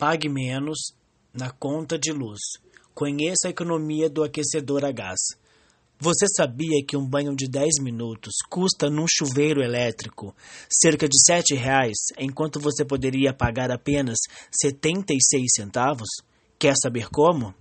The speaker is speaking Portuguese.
Pague menos na conta de luz. Conheça a economia do aquecedor a gás. Você sabia que um banho de 10 minutos custa num chuveiro elétrico cerca de 7,00 reais, enquanto você poderia pagar apenas 76 centavos? Quer saber como?